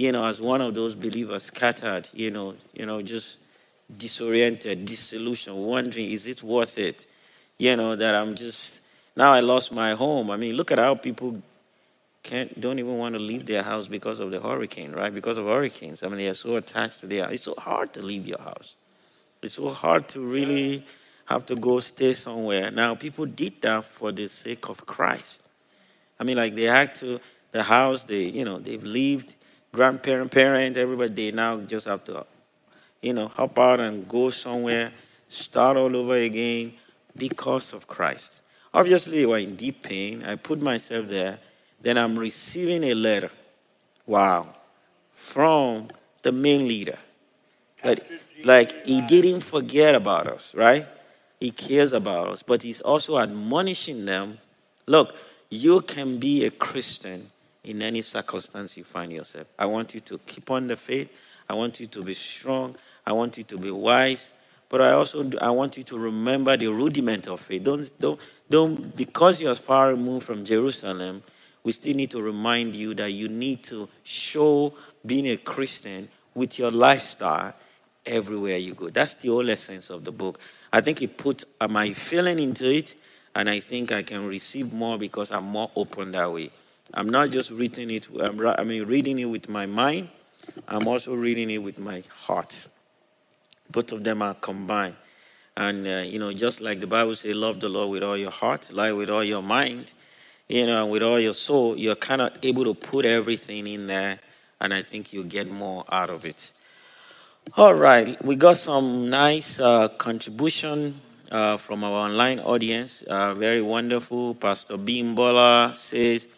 you know, as one of those believers scattered, you know, you know, just disoriented, disillusioned, wondering, is it worth it? You know, that I'm just now I lost my home. I mean, look at how people can't don't even want to leave their house because of the hurricane, right? Because of hurricanes. I mean, they are so attached to their it's so hard to leave your house. It's so hard to really have to go stay somewhere. Now people did that for the sake of Christ. I mean, like they had to the house, they, you know, they've lived grandparent, parent, everybody, they now just have to, you know, hop out and go somewhere, start all over again because of Christ. Obviously, we're in deep pain. I put myself there. Then I'm receiving a letter. Wow. From the main leader. That, like, he didn't forget about us, right? He cares about us, but he's also admonishing them look, you can be a Christian in any circumstance you find yourself. I want you to keep on the faith. I want you to be strong. I want you to be wise. But I also I want you to remember the rudiment of faith. Don't don't don't because you're far removed from Jerusalem, we still need to remind you that you need to show being a Christian with your lifestyle everywhere you go. That's the whole essence of the book. I think it put uh, my feeling into it, and I think I can receive more because I'm more open that way. I'm not just reading it, I'm, I mean, reading it with my mind, I'm also reading it with my heart. Both of them are combined. And, uh, you know, just like the Bible says, love the Lord with all your heart, lie with all your mind, you know, and with all your soul, you're kind of able to put everything in there, and I think you get more out of it. All right, we got some nice uh, contribution uh, from our online audience. Uh, very wonderful. Pastor Bimbola says,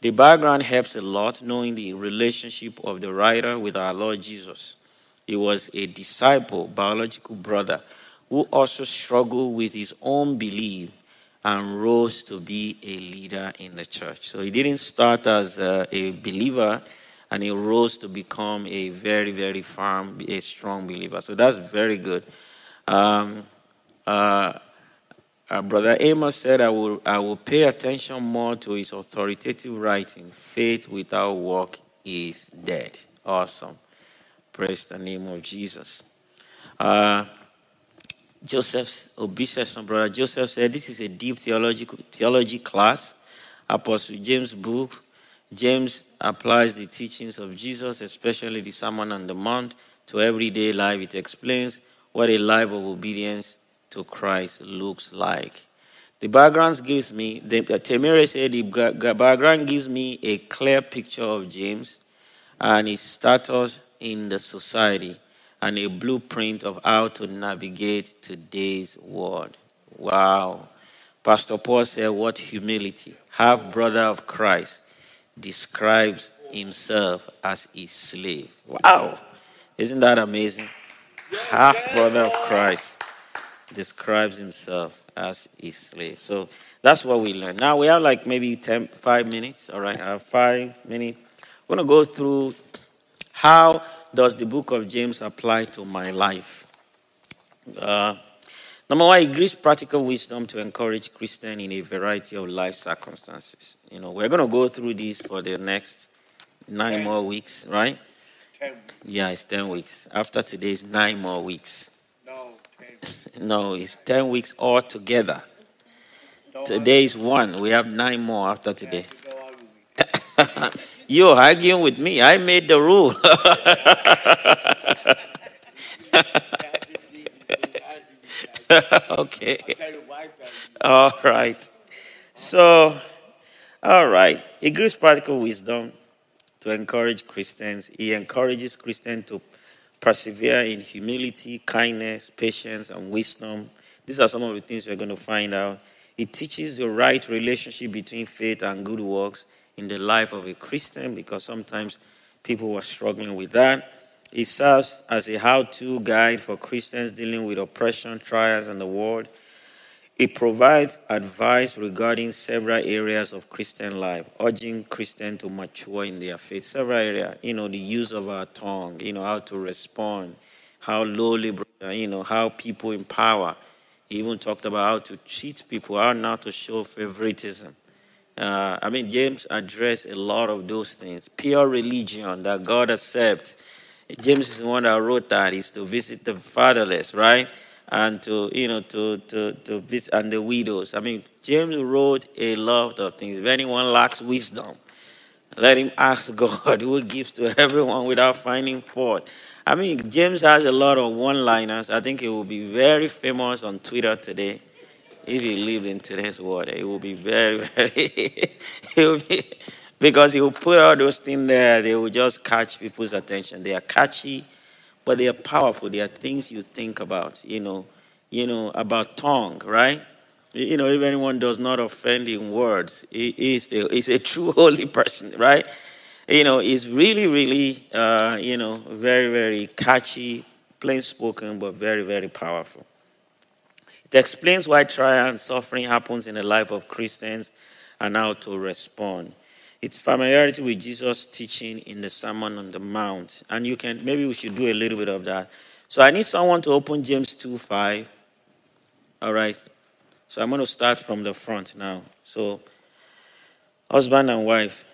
the background helps a lot knowing the relationship of the writer with our Lord Jesus. He was a disciple, biological brother, who also struggled with his own belief and rose to be a leader in the church. So he didn't start as a, a believer and he rose to become a very, very firm, a strong believer. So that's very good. Um, uh, uh, Brother Amos said, I will, I will pay attention more to his authoritative writing. Faith without work is dead. Awesome. Praise the name of Jesus. Uh, Joseph's obisession, Brother Joseph said, This is a deep theological, theology class. Apostle James' book. James applies the teachings of Jesus, especially the Sermon on the Mount, to everyday life. It explains what a life of obedience to Christ looks like. The background gives me, the, uh, Temere said, the background gives me a clear picture of James and his status in the society and a blueprint of how to navigate today's world. Wow. Pastor Paul said, What humility. Half brother of Christ describes himself as his slave. Wow. Isn't that amazing? Half brother of Christ describes himself as his slave. So that's what we learn. Now we have like maybe 10, five minutes. All right, I have five minutes. We're going to go through how does the book of James apply to my life. Uh, number one, it gives practical wisdom to encourage Christian in a variety of life circumstances. You know, we're going to go through this for the next nine ten. more weeks, right? Ten. Yeah, it's 10 weeks. After today, it's nine more weeks. No, it's 10 weeks all together. Today is one. We have nine more after today. You're arguing with me. I made the rule. okay. All right. So, all right. He gives practical wisdom to encourage Christians. He encourages Christians to persevere in humility, kindness, patience, and wisdom. These are some of the things we're going to find out. It teaches the right relationship between faith and good works. In the life of a Christian because sometimes people were struggling with that. It serves as a how to guide for Christians dealing with oppression, trials, and the world. It provides advice regarding several areas of Christian life, urging Christians to mature in their faith. Several areas, you know, the use of our tongue, you know, how to respond, how lowly, you know, how people in power. He even talked about how to cheat people, how not to show favoritism. Uh, I mean, James addressed a lot of those things. Pure religion that God accepts. James is the one that wrote that is to visit the fatherless, right? And to, you know, to, to, to visit, and the widows. I mean, James wrote a lot of things. If anyone lacks wisdom, let him ask God, who gives to everyone without finding fault. I mean, James has a lot of one liners. I think he will be very famous on Twitter today if he lived in today's world, it will be very, very, be, because he will put all those things there, they will just catch people's attention. They are catchy, but they are powerful. They are things you think about, you know, you know, about tongue, right? You know, if anyone does not offend in words, he is a, he's a true holy person, right? You know, he's really, really, uh, you know, very, very catchy, plain spoken, but very, very powerful. It explains why trial and suffering happens in the life of Christians and how to respond. It's familiarity with Jesus' teaching in the Sermon on the Mount. And you can, maybe we should do a little bit of that. So I need someone to open James 2 5. All right. So I'm going to start from the front now. So, husband and wife,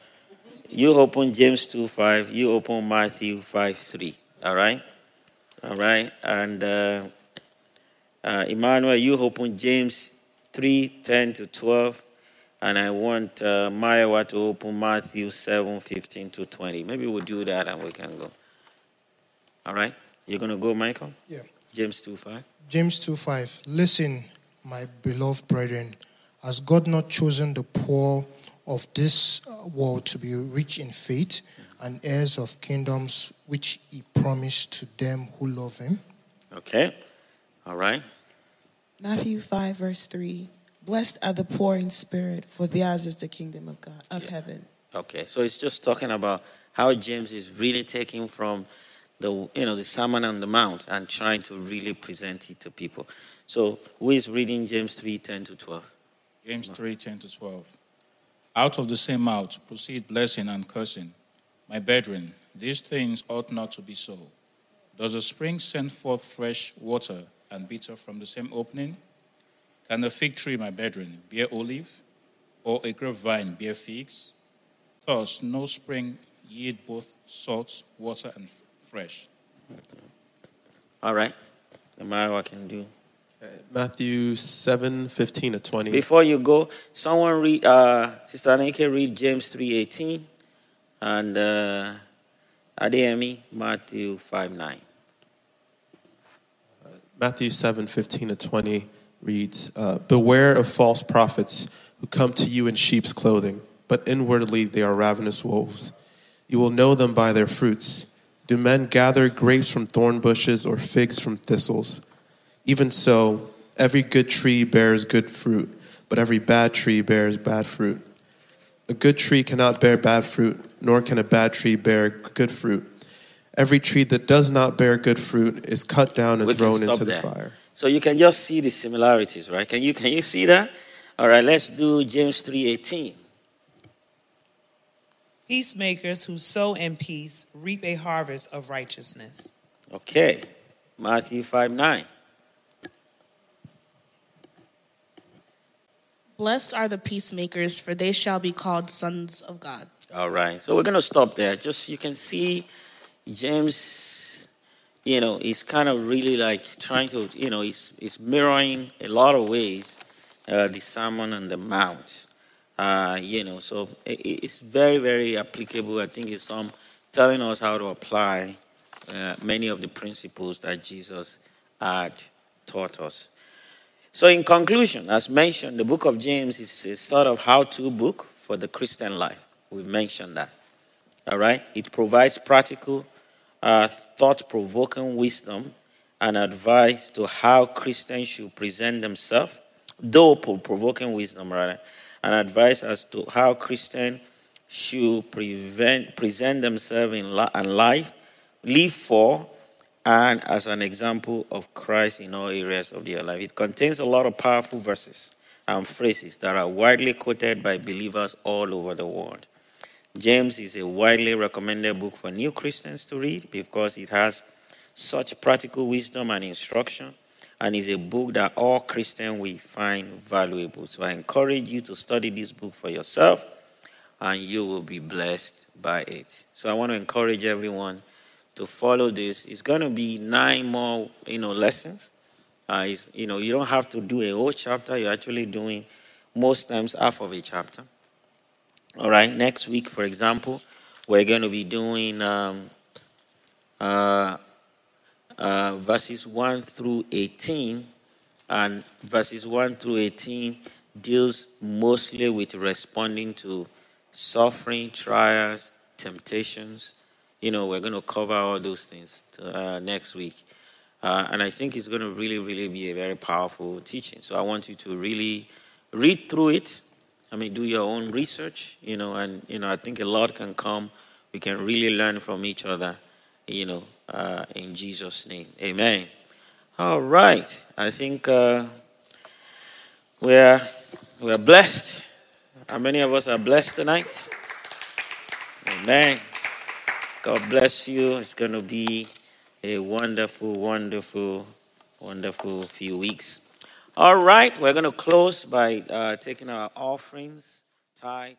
you open James 2 5, you open Matthew 5 3. All right. All right. And, uh, uh, Emmanuel, you open James 3 10 to 12. And I want uh, Maya to open Matthew 7 15 to 20. Maybe we'll do that and we can go. All right? You're going to go, Michael? Yeah. James 2 5. James 2 5. Listen, my beloved brethren, has God not chosen the poor of this world to be rich in faith and heirs of kingdoms which he promised to them who love him? Okay. All right. Matthew 5, verse 3. Blessed are the poor in spirit, for theirs is the kingdom of God, of heaven. Okay, so it's just talking about how James is really taking from the you know the Sermon on the Mount and trying to really present it to people. So who is reading James 3, 10 to 12? James 3, 10 to 12. Out of the same mouth proceed blessing and cursing. My brethren, these things ought not to be so. Does a spring send forth fresh water and bitter from the same opening? Can a fig tree, my brethren, bear olive, or a grapevine bear figs? Thus, no spring yield both salt, water, and f- fresh. All right. No matter I can do. Matthew 7 15 to 20. Before you go, someone read, uh, Sister Anike read James 3 18 and uh, Adeyemi Matthew 5 9. Matthew 7 15 to 20 reads uh, Beware of false prophets who come to you in sheep's clothing, but inwardly they are ravenous wolves. You will know them by their fruits. Do men gather grapes from thorn bushes or figs from thistles? Even so, every good tree bears good fruit, but every bad tree bears bad fruit. A good tree cannot bear bad fruit, nor can a bad tree bear good fruit. Every tree that does not bear good fruit is cut down and We thrown stop into the fire. So you can just see the similarities, right? Can you can you see that? All right, let's do James 3 18. Peacemakers who sow in peace reap a harvest of righteousness. Okay. Matthew 5 9. Blessed are the peacemakers, for they shall be called sons of God. All right. So we're going to stop there. Just you can see James, you know, is kind of really like trying to, you know, he's, he's mirroring a lot of ways uh, the Sermon on the Mount. Uh, you know, so it, it's very, very applicable. I think it's some telling us how to apply uh, many of the principles that Jesus had taught us. So, in conclusion, as mentioned, the book of James is a sort of how to book for the Christian life. We've mentioned that. All right? It provides practical, uh, thought provoking wisdom and advice to how Christians should present themselves, though provoking wisdom, rather, and advice as to how Christians should prevent, present themselves in life, live for, and as an example of Christ in all areas of their life. It contains a lot of powerful verses and phrases that are widely quoted by believers all over the world. James is a widely recommended book for new Christians to read because it has such practical wisdom and instruction and is a book that all Christians will find valuable. So I encourage you to study this book for yourself and you will be blessed by it. So I want to encourage everyone to follow this. It's going to be nine more, you know, lessons. Uh, you know, you don't have to do a whole chapter. You're actually doing most times half of a chapter. All right. Next week, for example, we're going to be doing um, uh, uh, verses 1 through 18, and verses 1 through 18 deals mostly with responding to suffering, trials, temptations. You know, we're going to cover all those things to, uh, next week. Uh, and I think it's going to really, really be a very powerful teaching. So I want you to really read through it. I mean, do your own research, you know, and, you know, I think a lot can come. We can really learn from each other, you know, uh, in Jesus' name. Amen. All right. I think uh, we're, we're blessed. How many of us are blessed tonight? Amen. God bless you. It's going to be a wonderful, wonderful, wonderful few weeks. All right. We're going to close by uh, taking our offerings, tithe.